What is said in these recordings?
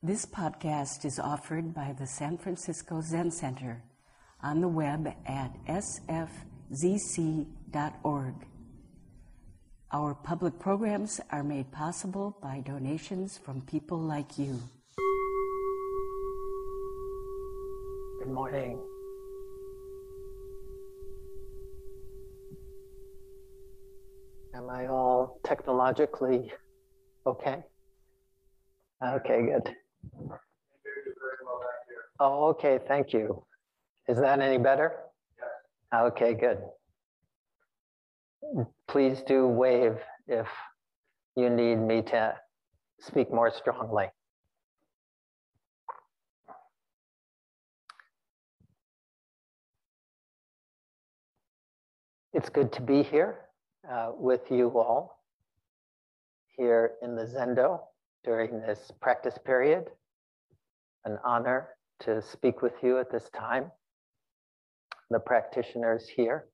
This podcast is offered by the San Francisco Zen Center on the web at sfzc.org. Our public programs are made possible by donations from people like you. Good morning. Am I all technologically okay? Okay, good. Oh, okay, thank you. Is that any better? Okay, good. Please do wave if you need me to speak more strongly. It's good to be here uh, with you all here in the Zendo during this practice period. An honor to speak with you at this time, the practitioners here,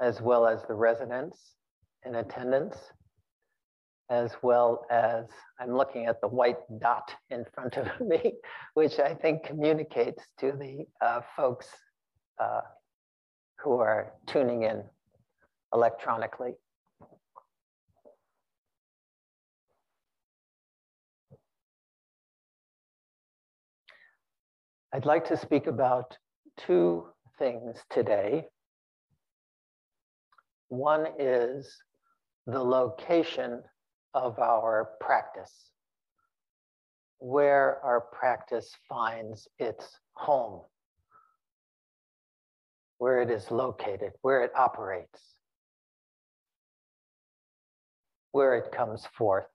as well as the residents in attendance, as well as I'm looking at the white dot in front of me, which I think communicates to the uh, folks uh, who are tuning in electronically. I'd like to speak about two things today. One is the location of our practice, where our practice finds its home, where it is located, where it operates, where it comes forth.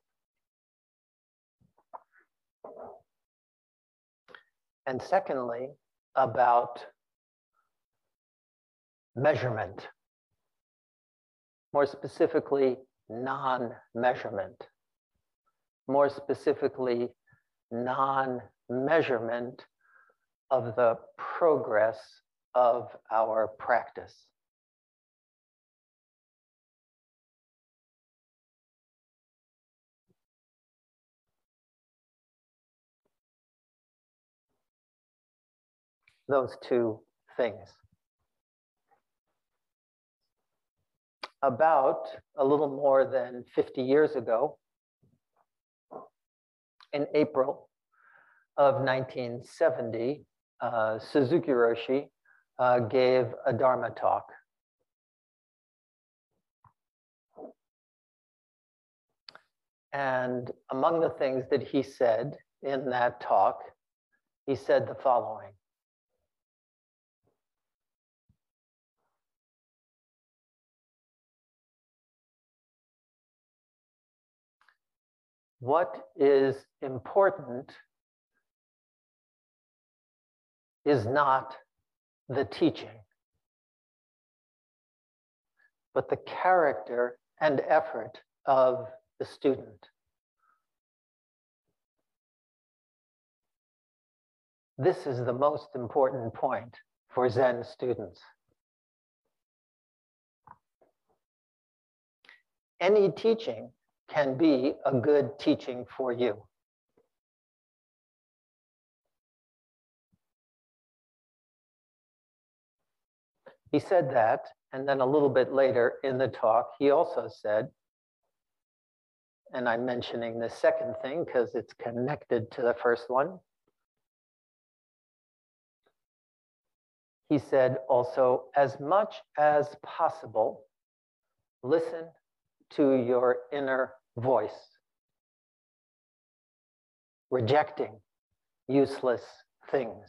And secondly, about measurement, more specifically, non measurement, more specifically, non measurement of the progress of our practice. Those two things. About a little more than 50 years ago, in April of 1970, uh, Suzuki Roshi uh, gave a Dharma talk. And among the things that he said in that talk, he said the following what is important is not the teaching, but the character and effort of the student. This is the most important point for Zen students. Any teaching can be a good teaching for you. He said that, and then a little bit later in the talk, he also said, and I'm mentioning the second thing because it's connected to the first one. He said also, as much as possible, listen to your inner voice, rejecting useless things.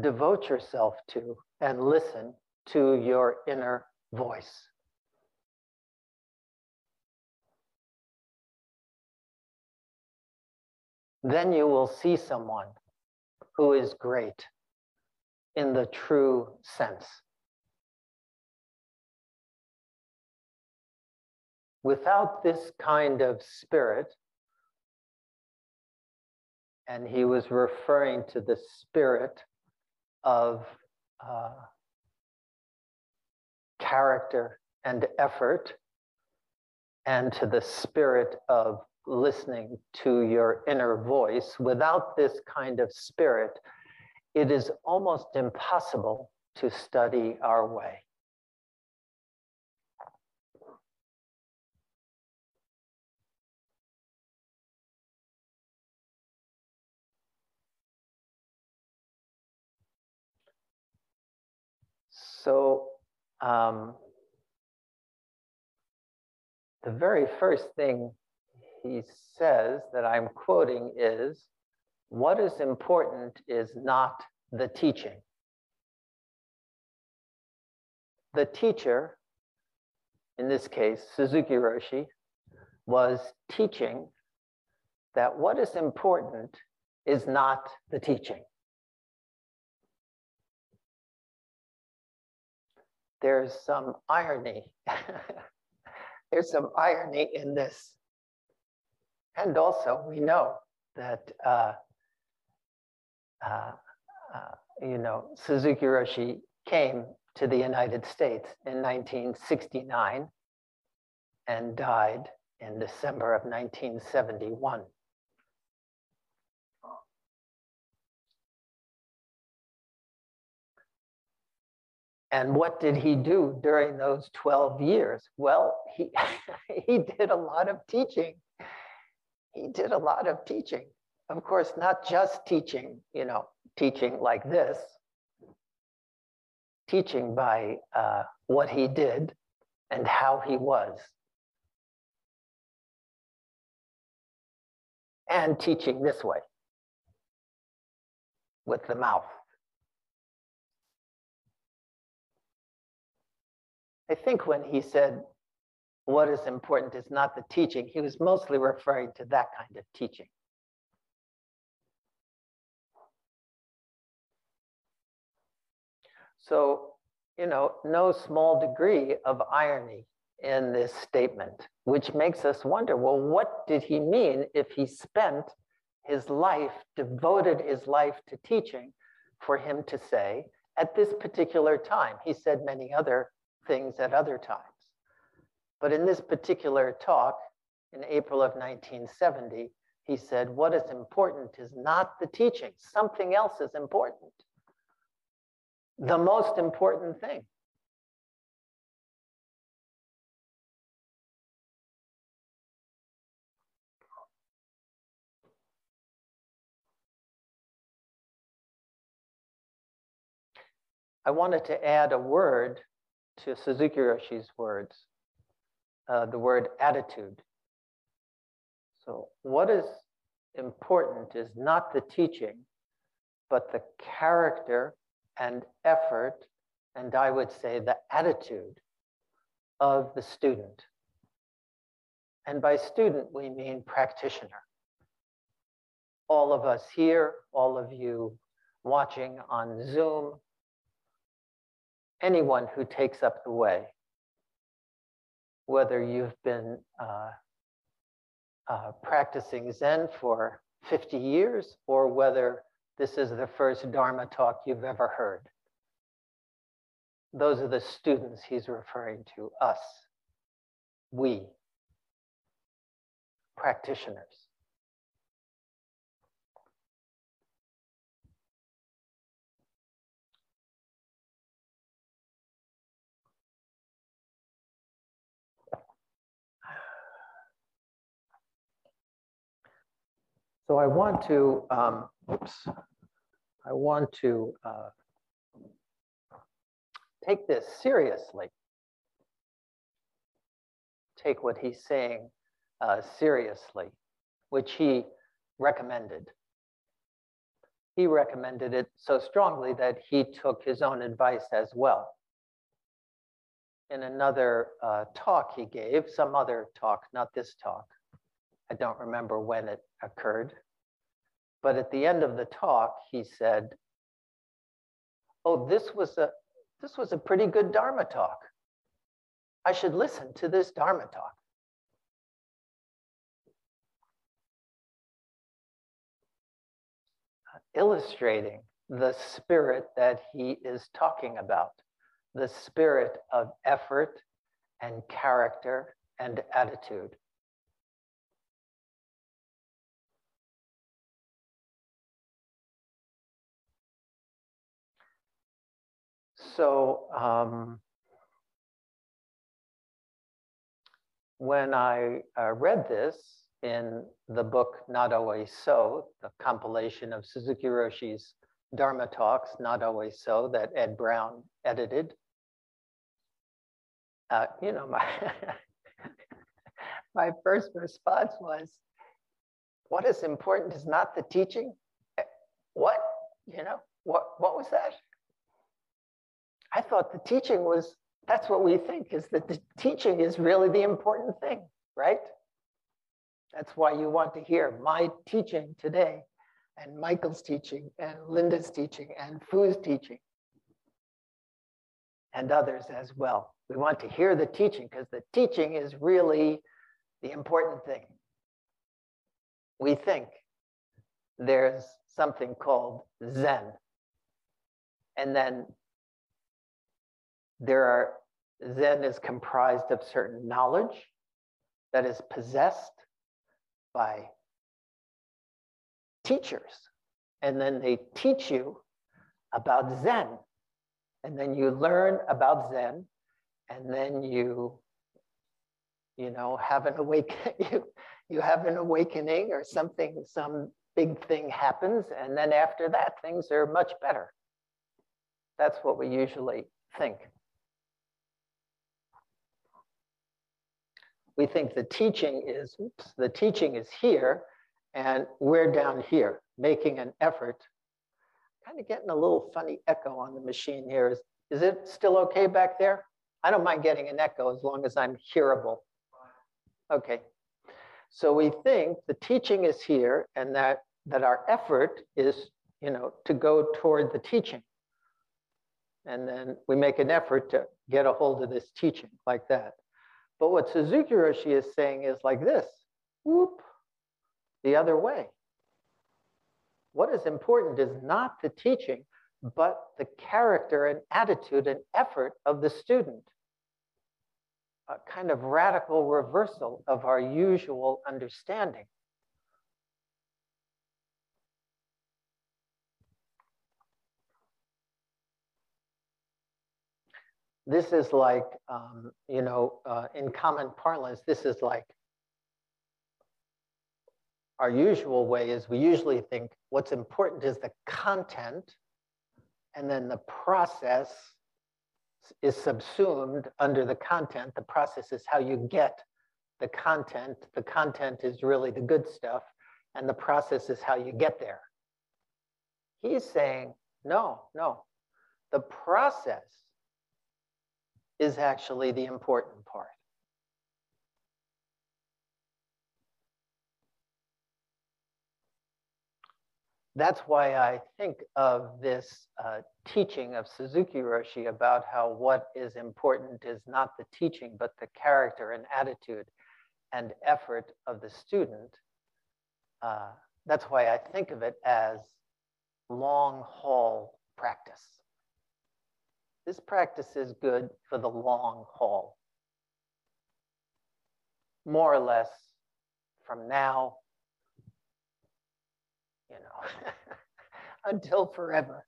Devote yourself to and listen to your inner voice. Then you will see someone who is great in the true sense. Without this kind of spirit, and he was referring to the spirit of uh, character and effort and to the spirit of listening to your inner voice. Without this kind of spirit, it is almost impossible to study our way. So, um, the very first thing he says that I'm quoting is what is important is not the teaching. The teacher, in this case, Suzuki Roshi, was teaching that what is important is not the teaching. There's some irony. There's some irony in this. And also, we know that, uh, uh, uh, you know, Suzuki Roshi came to the United States in 1969 and died in December of 1971. And what did he do during those 12 years? Well, he, he did a lot of teaching he did a lot of teaching. Of course, not just teaching, you know, teaching like this, teaching by uh, what he did and how he was. And teaching this way with the mouth. I think when he said what is important is not the teaching. He was mostly referring to that kind of teaching. So, you know, no small degree of irony in this statement, which makes us wonder well, what did he mean if he spent his life, devoted his life to teaching, for him to say at this particular time? He said many other things at other times. But in this particular talk in April of 1970, he said, What is important is not the teaching, something else is important. The most important thing. I wanted to add a word to Suzuki Roshi's words uh, the word attitude. So, what is important is not the teaching, but the character and effort, and I would say the attitude of the student. And by student, we mean practitioner. All of us here, all of you watching on Zoom, anyone who takes up the way whether you've been uh, uh, practicing Zen for 50 years or whether this is the first Dharma talk you've ever heard. Those are the students he's referring to, us, we, practitioners. So I want to, um, oops, I want to uh, take this seriously. Take what he's saying uh, seriously, which he recommended. He recommended it so strongly that he took his own advice as well. In another uh, talk he gave, some other talk, not this talk, I don't remember when it occurred. But at the end of the talk, he said, oh, this was a, this was a pretty good Dharma talk. I should listen to this Dharma talk. Illustrating the spirit that he is talking about, the spirit of effort and character and attitude. So um, when I uh, read this in the book Not Always So, the compilation of Suzuki Roshi's Dharma talks, Not Always So, that Ed Brown edited, uh, you know, my, my first response was, what is important is not the teaching. What, you know, what, what was that? I thought the teaching was, that's what we think is that the teaching is really the important thing, right? That's why you want to hear my teaching today and Michael's teaching and Linda's teaching and Fu's teaching and others as well. We want to hear the teaching because the teaching is really the important thing. We think there's something called Zen. And then there are, Zen is comprised of certain knowledge that is possessed by teachers. And then they teach you about Zen. And then you learn about Zen. And then you, you know, have an awakening. you, you have an awakening or something, some big thing happens. And then after that, things are much better. That's what we usually think. We think the teaching is, oops, the teaching is here and we're down here making an effort. Kind of getting a little funny echo on the machine here. Is, is it still okay back there? I don't mind getting an echo as long as I'm hearable. Okay. So we think the teaching is here and that, that our effort is, you know, to go toward the teaching. And then we make an effort to get a hold of this teaching like that. But what Suzuki Roshi is saying is like this, whoop, the other way. What is important is not the teaching, but the character and attitude and effort of the student. A kind of radical reversal of our usual understanding. This is like, um, you know, uh, in common parlance, this is like our usual way is we usually think what's important is the content and then the process is subsumed under the content. The process is how you get the content. The content is really the good stuff and the process is how you get there. He's saying, no, no, the process is actually the important part. that's why I think of this uh, teaching of Suzuki Roshi about how what is important is not the teaching, but the character and attitude and effort of the student. Uh, that's why I think of it as long haul practice. This practice is good for the long haul. More or less from now you know, until forever,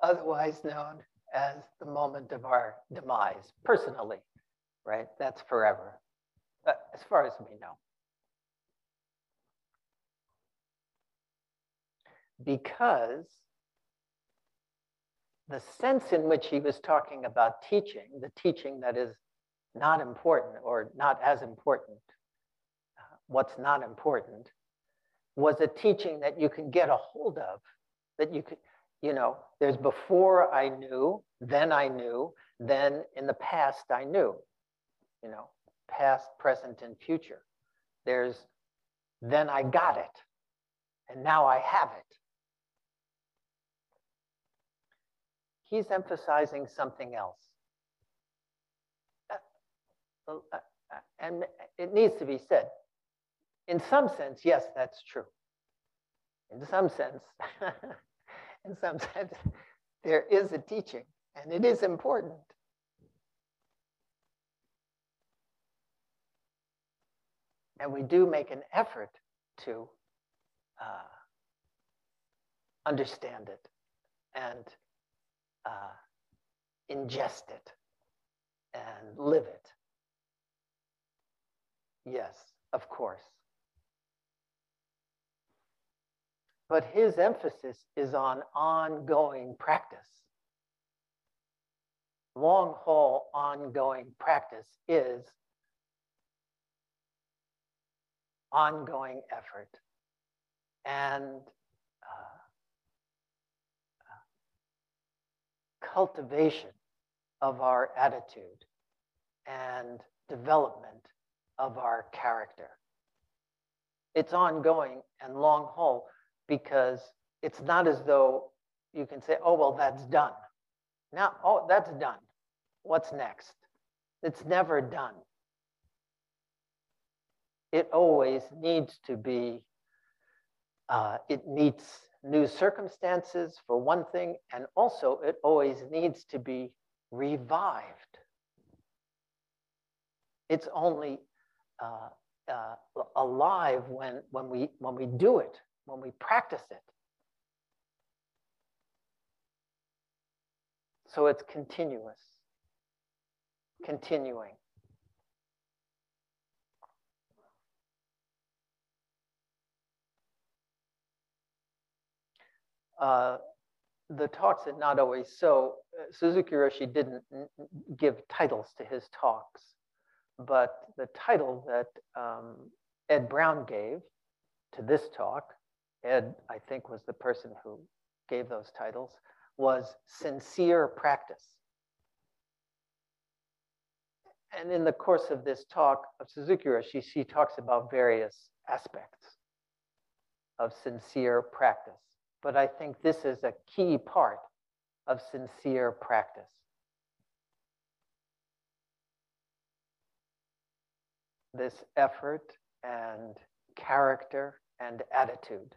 otherwise known as the moment of our demise, personally, right? That's forever, uh, as far as we know. Because the sense in which he was talking about teaching, the teaching that is not important or not as important, uh, what's not important, was a teaching that you can get a hold of, that you could, you know, there's before I knew, then I knew, then in the past I knew, you know, past, present, and future. There's then I got it, and now I have it. He's emphasizing something else. Uh, uh, uh, and it needs to be said in some sense, yes, that's true. In some sense, in some sense, there is a teaching and it is important. And we do make an effort to uh, understand it and uh, ingest it and live it. Yes, of course. But his emphasis is on ongoing practice. Long haul ongoing practice is ongoing effort and uh, cultivation of our attitude and development of our character. It's ongoing and long haul because it's not as though you can say, oh, well, that's done. Now, oh, that's done. What's next? It's never done. It always needs to be, uh, it meets new circumstances for one thing, and also it always needs to be revived. It's only uh, uh, alive when, when, we, when we do it, when we practice it. So it's continuous, continuing. Uh, the talks are not always so. Uh, Suzuki Roshi didn't give titles to his talks, but the title that um, Ed Brown gave to this talk, Ed, I think, was the person who gave those titles, was Sincere Practice. And in the course of this talk of Suzuki Roshi, she talks about various aspects of sincere practice but I think this is a key part of sincere practice. This effort and character and attitude.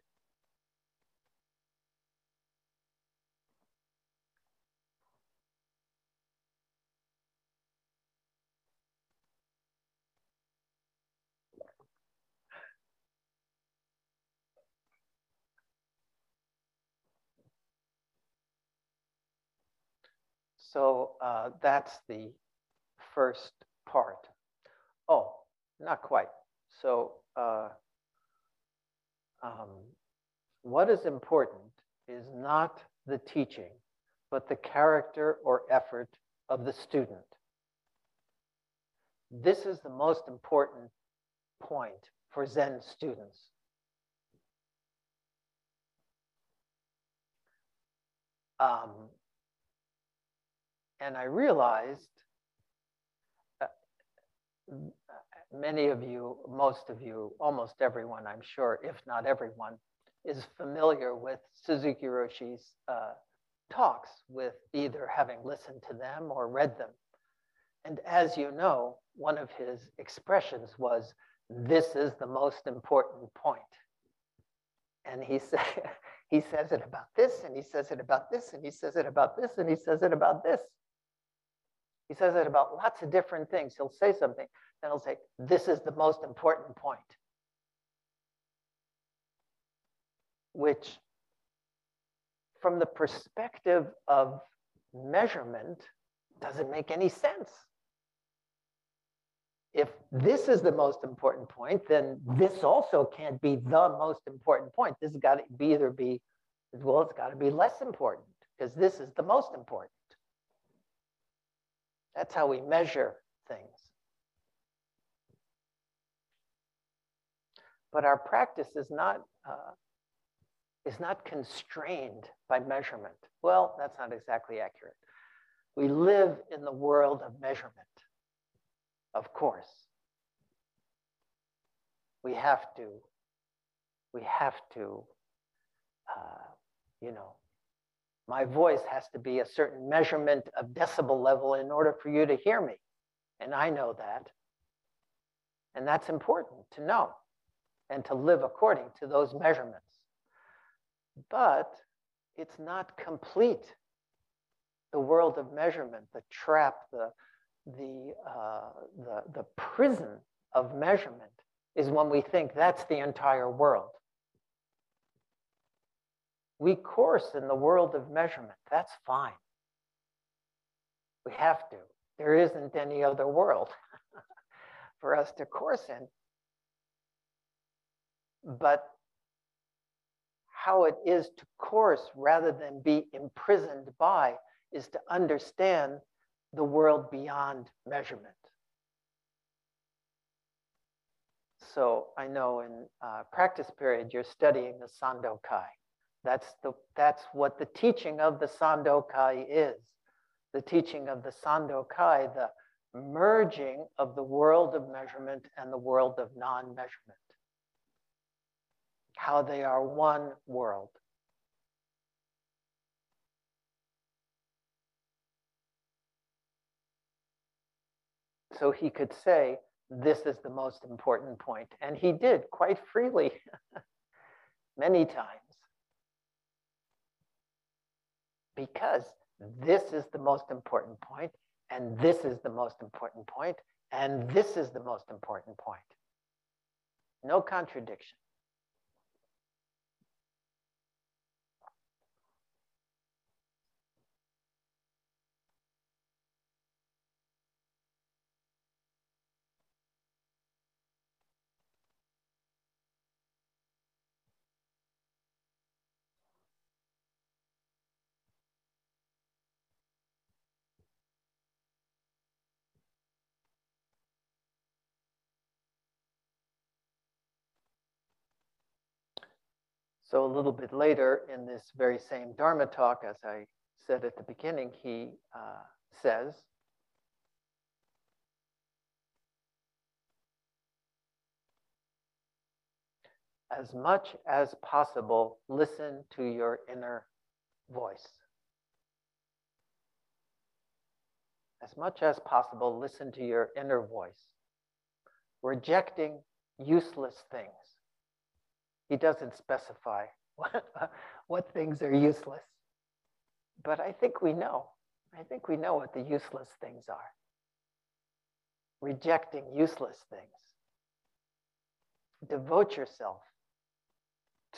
So uh, that's the first part. Oh, not quite. So uh, um, what is important is not the teaching, but the character or effort of the student. This is the most important point for Zen students. Um, and I realized uh, many of you, most of you, almost everyone, I'm sure, if not everyone, is familiar with Suzuki Roshi's uh, talks with either having listened to them or read them. And as you know, one of his expressions was, this is the most important point. And he said, he says it about this, and he says it about this, and he says it about this, and he says it about this. He says it about lots of different things. He'll say something, then he'll say, This is the most important point. Which, from the perspective of measurement, doesn't make any sense. If this is the most important point, then this also can't be the most important point. This has got to be either be, well, it's got to be less important because this is the most important. That's how we measure things. But our practice is not, uh, is not constrained by measurement. Well, that's not exactly accurate. We live in the world of measurement, of course. We have to, we have to, uh, you know, my voice has to be a certain measurement of decibel level in order for you to hear me. And I know that. And that's important to know and to live according to those measurements. But it's not complete. The world of measurement, the trap, the, the, uh, the, the prison of measurement is when we think that's the entire world. We course in the world of measurement. That's fine. We have to. There isn't any other world for us to course in. But how it is to course rather than be imprisoned by is to understand the world beyond measurement. So I know in uh, practice period, you're studying the Sandokai. That's, the, that's what the teaching of the Sandokai is. The teaching of the Sandokai, the merging of the world of measurement and the world of non-measurement. How they are one world. So he could say, this is the most important point. And he did quite freely many times. Because this is the most important point, and this is the most important point, and this is the most important point. No contradiction. So a little bit later in this very same Dharma talk, as I said at the beginning, he uh, says, as much as possible, listen to your inner voice. As much as possible, listen to your inner voice, rejecting useless things he doesn't specify what, what things are useless. But I think we know. I think we know what the useless things are. Rejecting useless things. Devote yourself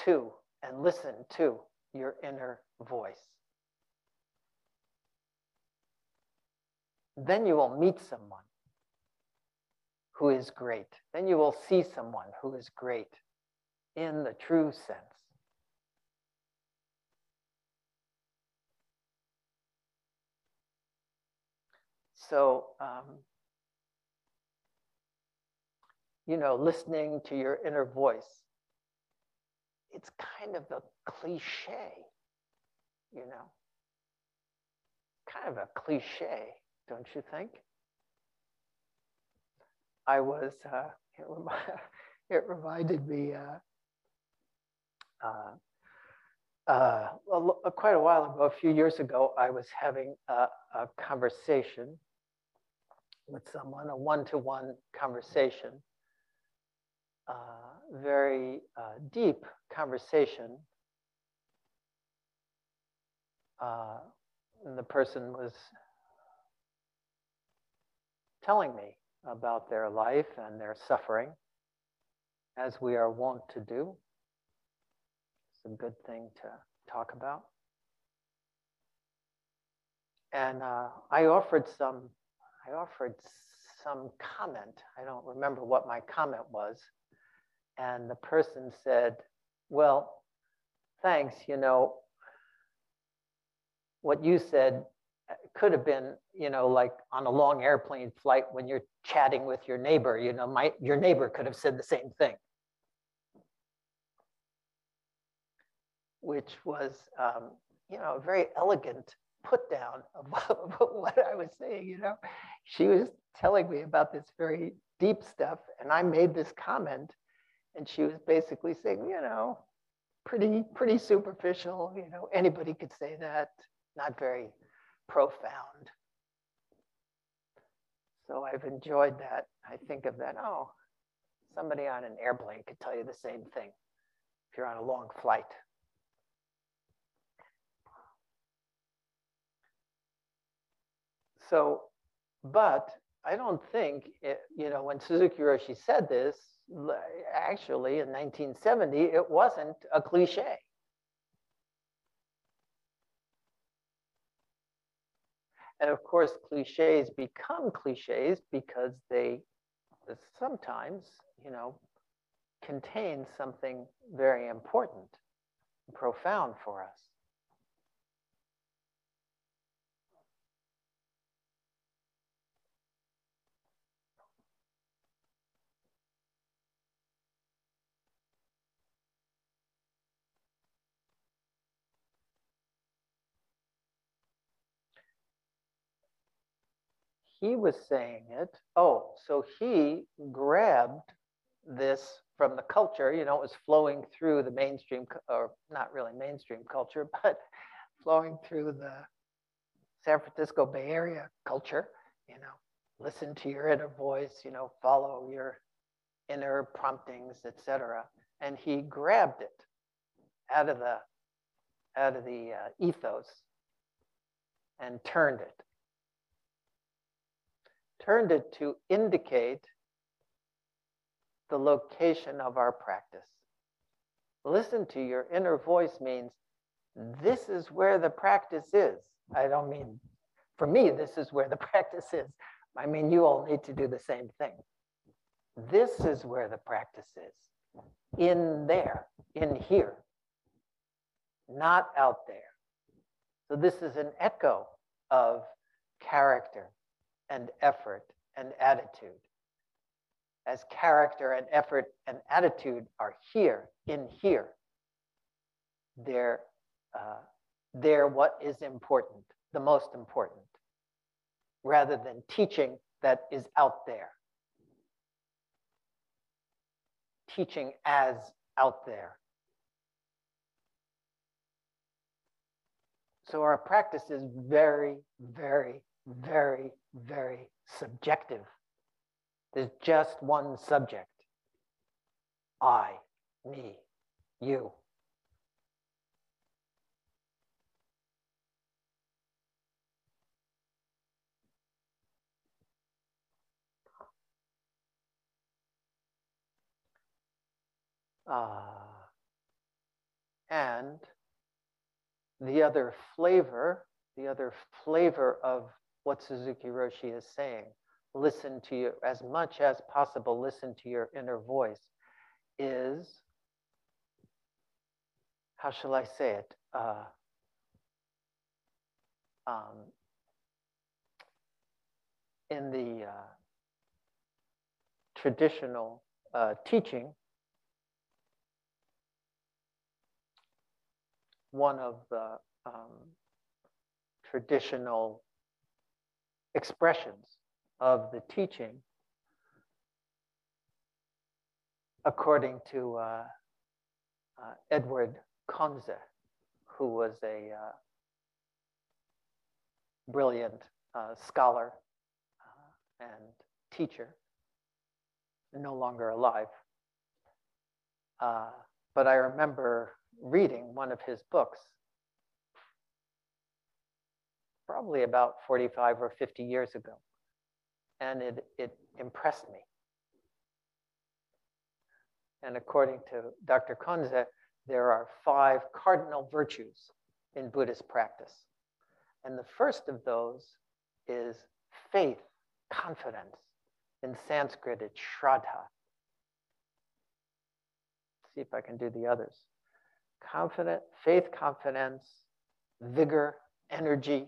to and listen to your inner voice. Then you will meet someone who is great. Then you will see someone who is great in the true sense. So, um, you know, listening to your inner voice, it's kind of a cliche, you know, kind of a cliche, don't you think? I was, uh, it, it reminded me, uh, uh, uh, quite a while ago, a few years ago, I was having a, a conversation with someone, a one-to-one conversation, uh, very uh, deep conversation. Uh, and the person was telling me about their life and their suffering, as we are wont to do a good thing to talk about. And uh, I offered some, I offered some comment. I don't remember what my comment was. And the person said, well, thanks, you know, what you said uh, could have been, you know, like on a long airplane flight when you're chatting with your neighbor, you know, my, your neighbor could have said the same thing. Which was, um, you know, a very elegant put down of what I was saying, you know. She was telling me about this very deep stuff, and I made this comment, and she was basically saying, you know, pretty, pretty superficial, you know, anybody could say that, not very profound. So I've enjoyed that. I think of that, oh, somebody on an airplane could tell you the same thing if you're on a long flight. So, but I don't think, it, you know, when Suzuki Roshi said this, actually in 1970, it wasn't a cliche. And of course, cliches become cliches because they sometimes, you know, contain something very important, profound for us. He was saying it. Oh, so he grabbed this from the culture, you know, it was flowing through the mainstream, or not really mainstream culture, but flowing through the San Francisco Bay Area culture, you know, listen to your inner voice, you know, follow your inner promptings, etc. And he grabbed it out of the out of the uh, ethos and turned it turned it to indicate the location of our practice. Listen to your inner voice means this is where the practice is. I don't mean, for me, this is where the practice is. I mean, you all need to do the same thing. This is where the practice is. In there, in here, not out there. So this is an echo of character, and effort and attitude. As character and effort and attitude are here, in here, they're, uh, they're what is important, the most important, rather than teaching that is out there. Teaching as out there. So our practice is very, very, very very subjective. There's just one subject I, me, you. Uh, and the other flavor, the other flavor of what Suzuki Roshi is saying. Listen to you as much as possible, listen to your inner voice is, how shall I say it? Uh, um, in the uh, traditional uh, teaching, one of the um, traditional expressions of the teaching according to uh, uh, Edward Conze, who was a uh, brilliant uh, scholar uh, and teacher, no longer alive. Uh, but I remember reading one of his books probably about 45 or 50 years ago. And it, it impressed me. And according to Dr. Conze, there are five cardinal virtues in Buddhist practice. And the first of those is faith, confidence. In Sanskrit, it's shraddha. See if I can do the others. Confident, faith, confidence, vigor, energy,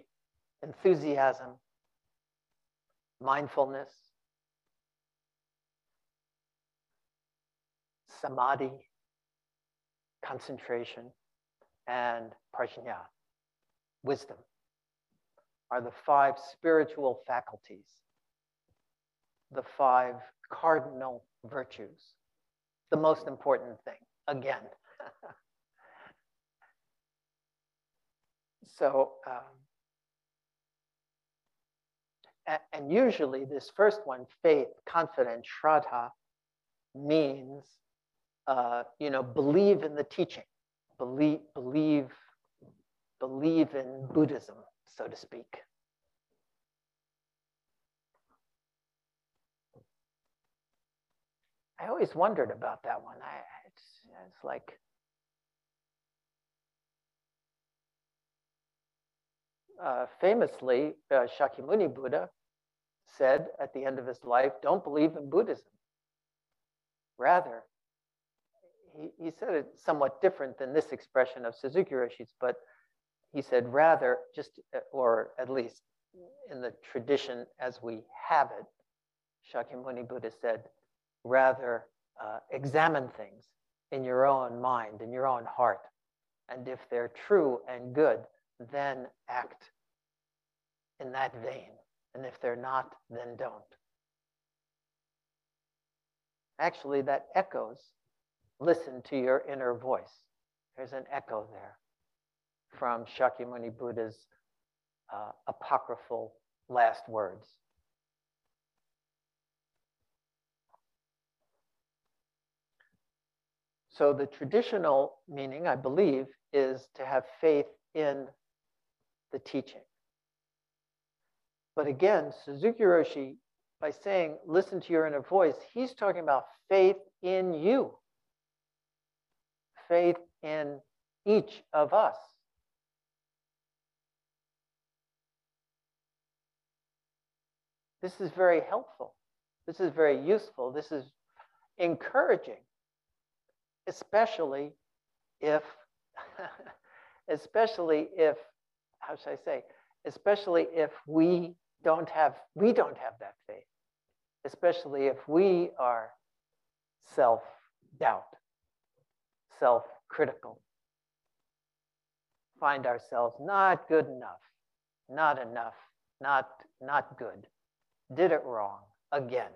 enthusiasm, mindfulness, samadhi, concentration, and prajna, wisdom, are the five spiritual faculties, the five cardinal virtues, the most important thing, again. so, um, and usually this first one, faith, confidence, shraddha, means, uh, you know, believe in the teaching, believe, believe, believe in Buddhism, so to speak. I always wondered about that one. I, it's, it's like, uh, famously, uh, Shakyamuni Buddha said at the end of his life, don't believe in Buddhism. Rather, he, he said it somewhat different than this expression of Suzuki Roshi's, but he said rather just, or at least in the tradition as we have it, Shakyamuni Buddha said, rather uh, examine things in your own mind, in your own heart. And if they're true and good, then act in that vein. And if they're not, then don't. Actually, that echoes listen to your inner voice. There's an echo there from Shakyamuni Buddha's uh, apocryphal last words. So the traditional meaning, I believe, is to have faith in the teaching. But again, Suzuki Roshi, by saying, listen to your inner voice, he's talking about faith in you, faith in each of us. This is very helpful. This is very useful. This is encouraging, especially if, especially if, how should I say, especially if we don't have, we don't have that faith, especially if we are self-doubt, self-critical, find ourselves not good enough, not enough, not, not good did it wrong again.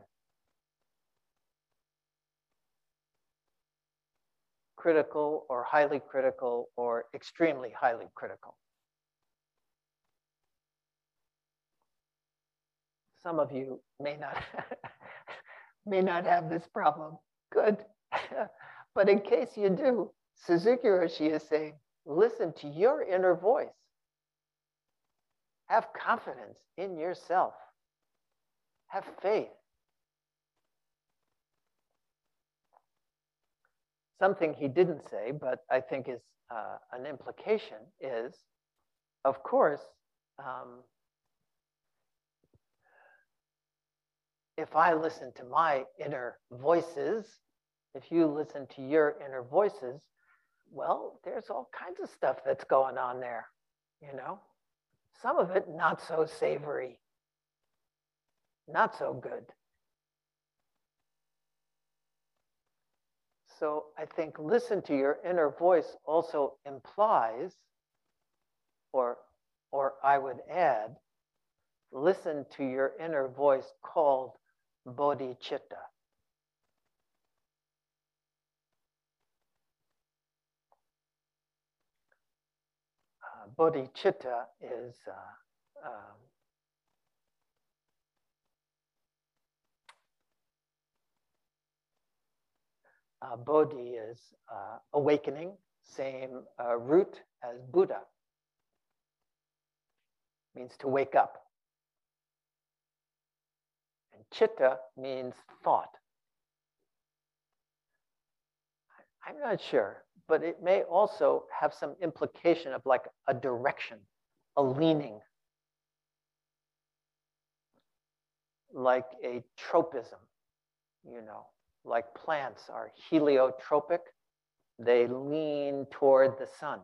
Critical or highly critical or extremely highly critical. Some of you may not, may not have this problem. Good. but in case you do, Suzuki Roshi is saying, listen to your inner voice. Have confidence in yourself. Have faith. Something he didn't say, but I think is uh, an implication is, of course, um, if I listen to my inner voices, if you listen to your inner voices, well, there's all kinds of stuff that's going on there, you know? Some of it not so savory not so good. So I think listen to your inner voice also implies, or, or I would add, listen to your inner voice called bodhicitta. Uh, bodhicitta is uh, um, uh, Bodhi is awakening, same uh, root as Buddha. Means to wake up. Chitta means thought. I'm not sure, but it may also have some implication of like a direction, a leaning, like a tropism, you know like plants are heliotropic, they lean toward the sun.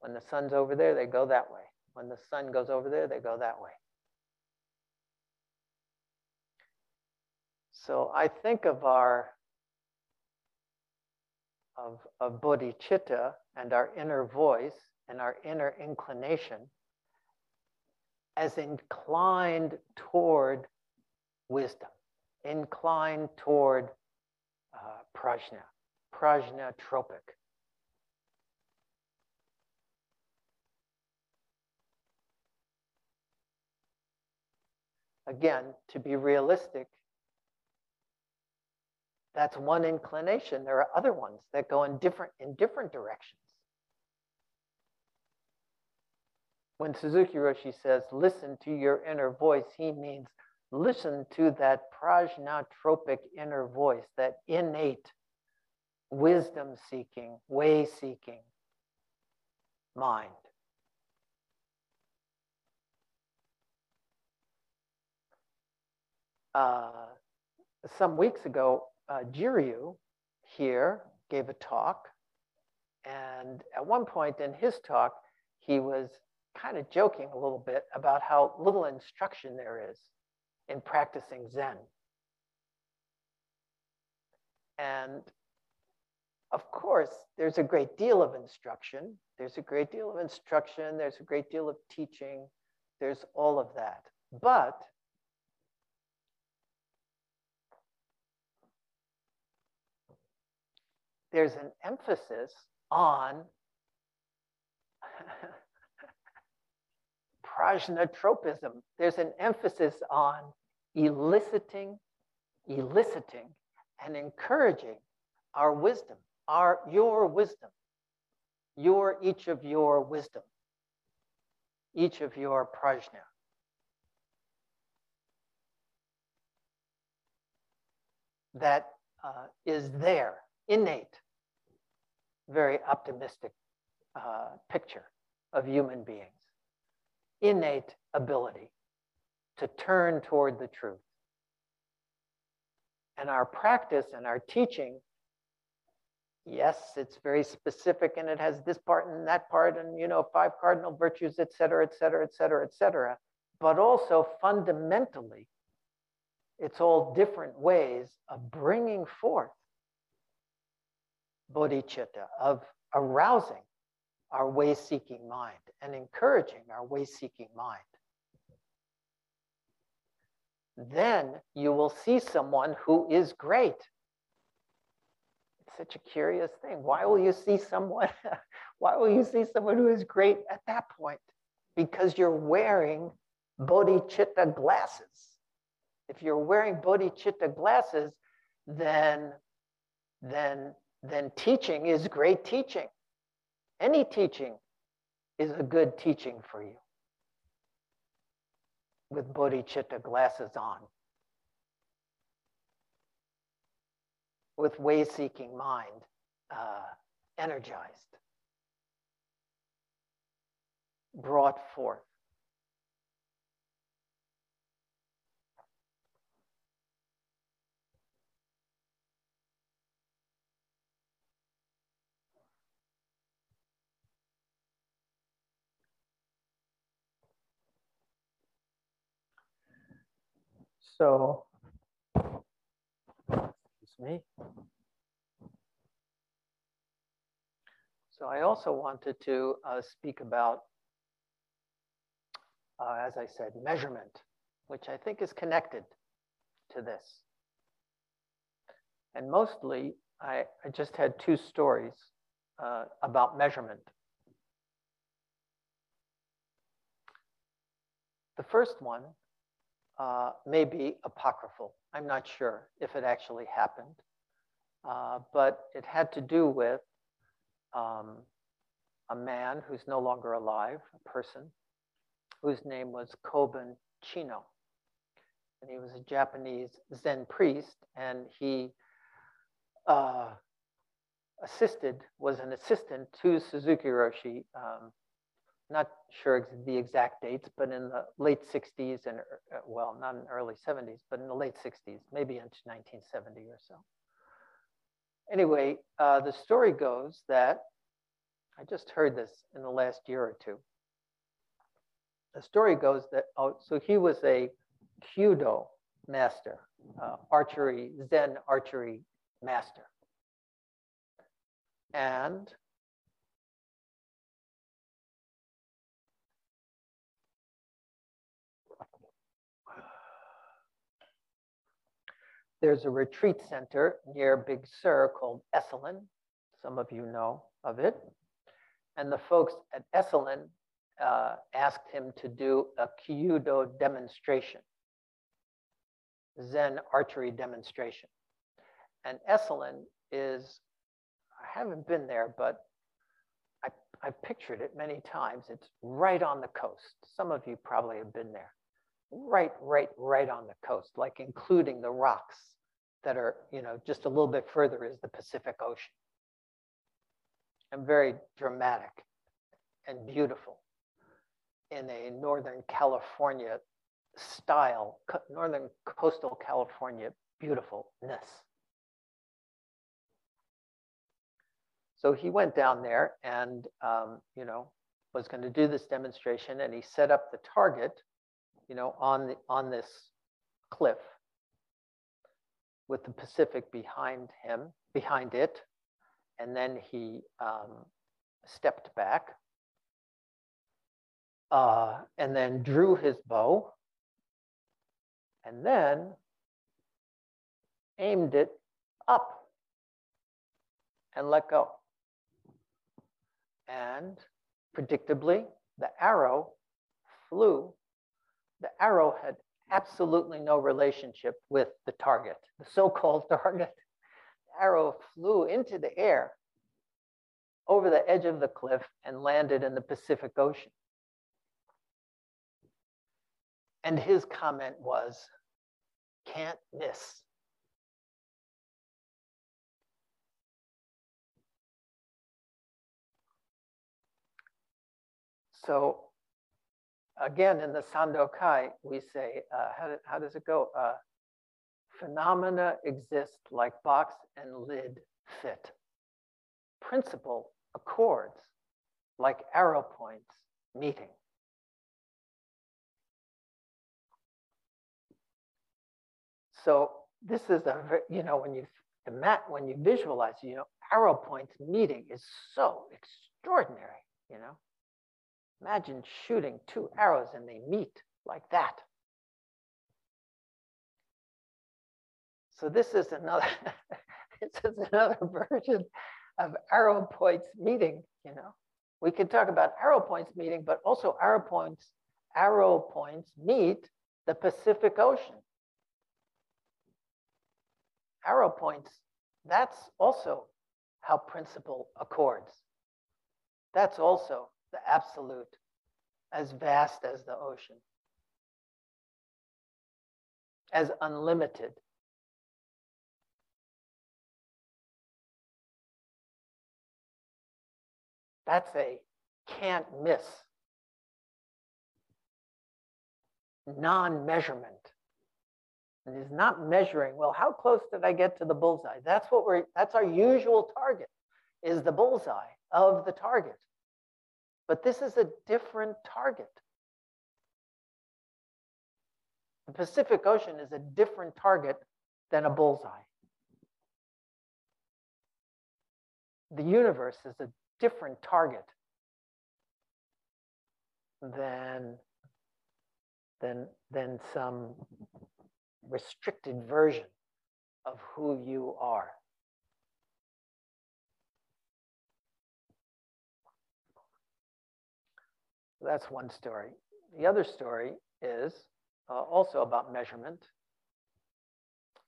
When the sun's over there, they go that way. When the sun goes over there, they go that way. So I think of our of, of bodhicitta and our inner voice and our inner inclination as inclined toward wisdom inclined toward uh, prajna, prajna tropic. Again, to be realistic, that's one inclination. There are other ones that go in different in different directions. When Suzuki Roshi says, listen to your inner voice, he means listen to that prajnatropic inner voice, that innate wisdom seeking, way seeking mind. Uh, some weeks ago, uh, Jiryu here gave a talk. And at one point in his talk, he was kind of joking a little bit about how little instruction there is in practicing Zen. And of course, there's a great deal of instruction. There's a great deal of instruction. There's a great deal of teaching. There's all of that. But there's an emphasis on prajnatropism. There's an emphasis on eliciting, eliciting, and encouraging our wisdom, our your wisdom, your each of your wisdom, each of your prajna. That uh, is there, innate, very optimistic uh, picture of human beings innate ability to turn toward the truth. And our practice and our teaching, yes, it's very specific and it has this part and that part and, you know, five cardinal virtues, et cetera, et cetera, et cetera, et cetera. But also fundamentally, it's all different ways of bringing forth bodhicitta, of arousing our way seeking mind and encouraging our way seeking mind. Then you will see someone who is great. It's such a curious thing. Why will you see someone? why will you see someone who is great at that point? Because you're wearing bodhicitta glasses. If you're wearing bodhicitta glasses, then, then, then teaching is great teaching. Any teaching is a good teaching for you with bodhicitta glasses on, with way seeking mind uh, energized, brought forth. So, excuse me. So I also wanted to uh, speak about, uh, as I said, measurement, which I think is connected to this. And mostly, I, I just had two stories uh, about measurement. The first one uh, may be apocryphal. I'm not sure if it actually happened, uh, but it had to do with um, a man who's no longer alive, a person whose name was Kobun Chino. And he was a Japanese Zen priest, and he uh, assisted, was an assistant to Suzuki Roshi um, not sure the exact dates, but in the late 60s and, uh, well, not in early 70s, but in the late 60s, maybe into 1970 or so. Anyway, uh, the story goes that, I just heard this in the last year or two. The story goes that, oh, so he was a Kyudo master, uh, archery, Zen archery master. And There's a retreat center near Big Sur called Esalen. Some of you know of it. And the folks at Esalen uh, asked him to do a Kyudo demonstration, Zen archery demonstration. And Esalen is, I haven't been there, but I've pictured it many times. It's right on the coast. Some of you probably have been there right, right, right on the coast, like including the rocks that are, you know, just a little bit further is the Pacific Ocean. And very dramatic and beautiful in a Northern California style, Northern coastal California beautifulness. So he went down there and, um, you know, was going to do this demonstration and he set up the target, you know, on, the, on this cliff with the Pacific behind him, behind it. And then he um, stepped back uh, and then drew his bow and then aimed it up and let go. And predictably, the arrow flew. The arrow had absolutely no relationship with the target, the so-called target. The arrow flew into the air over the edge of the cliff and landed in the Pacific Ocean. And his comment was, can't miss. So again, in the Sandokai, we say, uh, how, how, does it go? Uh, phenomena exist like box and lid fit. Principle accords like arrow points meeting. So this is a, you know, when you, mat when you visualize, you know, arrow points meeting is so extraordinary, you know. Imagine shooting two arrows and they meet like that. So this is another, this is another version of arrow points meeting, you know. We could talk about arrow points meeting, but also arrow points, arrow points meet the Pacific Ocean arrow points, that's also how principle accords. That's also the absolute, as vast as the ocean, as unlimited. That's a can't miss non measurement and is not measuring, well, how close did I get to the bullseye? That's what we're, that's our usual target, is the bullseye of the target. But this is a different target. The Pacific Ocean is a different target than a bullseye. The universe is a different target than, than, than some restricted version of who you are. That's one story. The other story is uh, also about measurement,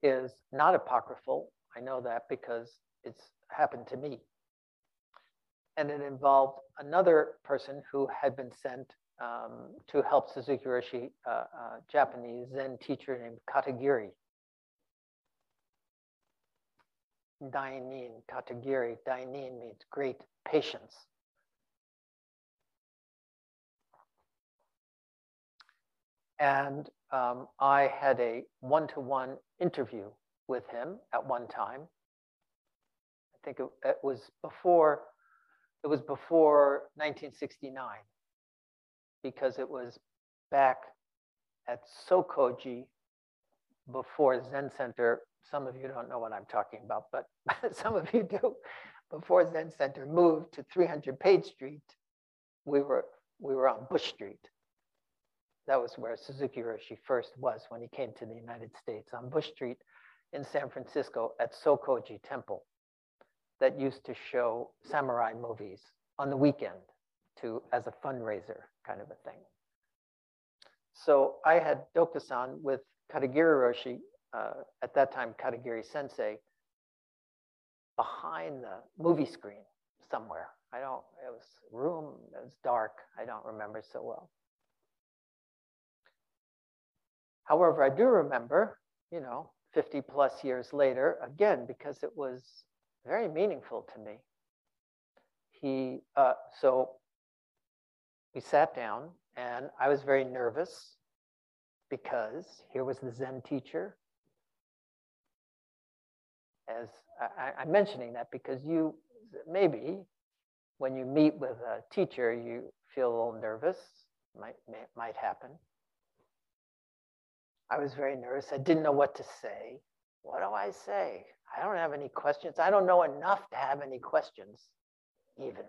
is not apocryphal. I know that because it's happened to me. And it involved another person who had been sent um, to help Suzuki Roshi, uh, uh, Japanese Zen teacher named Katagiri. Dainin, Katagiri, Dainin means great patience. And um, I had a one-to-one interview with him at one time. I think it, it was before, it was before 1969 because it was back at Sokoji before Zen Center. Some of you don't know what I'm talking about, but some of you do. Before Zen Center moved to 300 Page Street, we were, we were on Bush Street. That was where Suzuki Roshi first was when he came to the United States on Bush Street in San Francisco at Sokoji Temple that used to show samurai movies on the weekend to as a fundraiser kind of a thing. So I had Dokusan with Katagiri Roshi, uh, at that time Katagiri Sensei, behind the movie screen somewhere. I don't, it was room, it was dark. I don't remember so well. However, I do remember, you know, 50 plus years later, again, because it was very meaningful to me. He, uh, so we sat down and I was very nervous because here was the Zen teacher. As I, am mentioning that because you maybe when you meet with a teacher, you feel a little nervous, might, might happen. I was very nervous. I didn't know what to say. What do I say? I don't have any questions. I don't know enough to have any questions, even.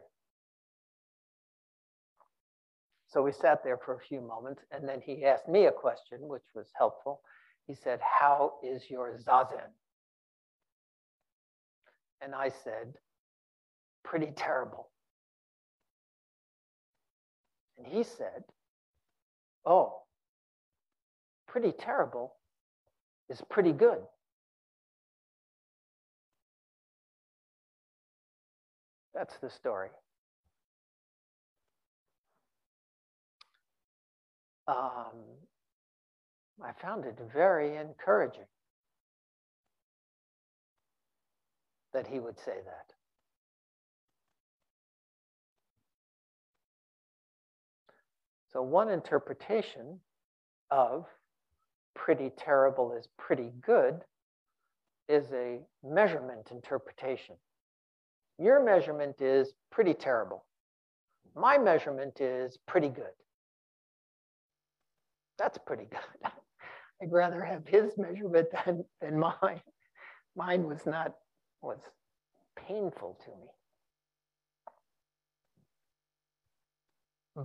So we sat there for a few moments, and then he asked me a question, which was helpful. He said, How is your zazen? And I said, Pretty terrible. And he said, Oh, pretty terrible is pretty good. That's the story. Um, I found it very encouraging that he would say that. So, one interpretation of pretty terrible is pretty good is a measurement interpretation. Your measurement is pretty terrible. My measurement is pretty good. That's pretty good. I'd rather have his measurement than, than mine. Mine was not, was painful to me.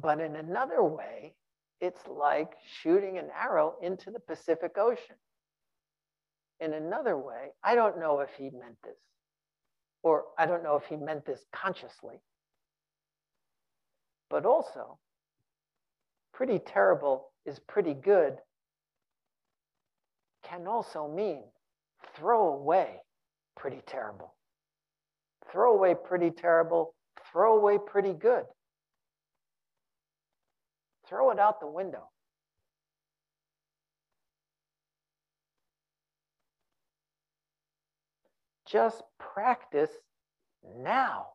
But in another way, it's like shooting an arrow into the Pacific Ocean. In another way, I don't know if he meant this, or I don't know if he meant this consciously. But also, pretty terrible is pretty good can also mean throw away pretty terrible. Throw away pretty terrible, throw away pretty good. Throw it out the window. Just practice now.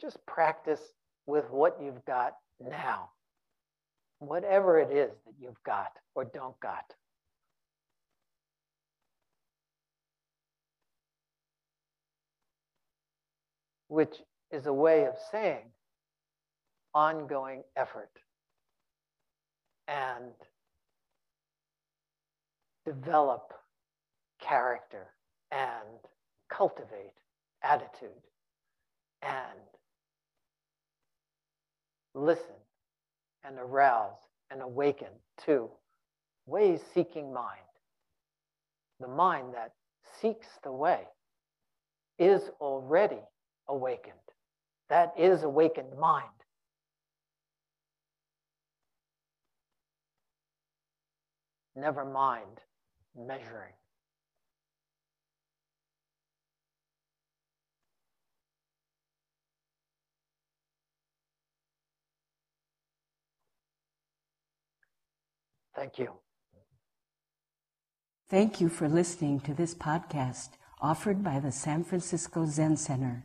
Just practice with what you've got now, whatever it is that you've got or don't got. Which is a way of saying ongoing effort and develop character and cultivate attitude and listen and arouse and awaken to way seeking mind. The mind that seeks the way is already awakened. That is awakened mind. Never mind measuring. Thank you. Thank you for listening to this podcast offered by the San Francisco Zen Center.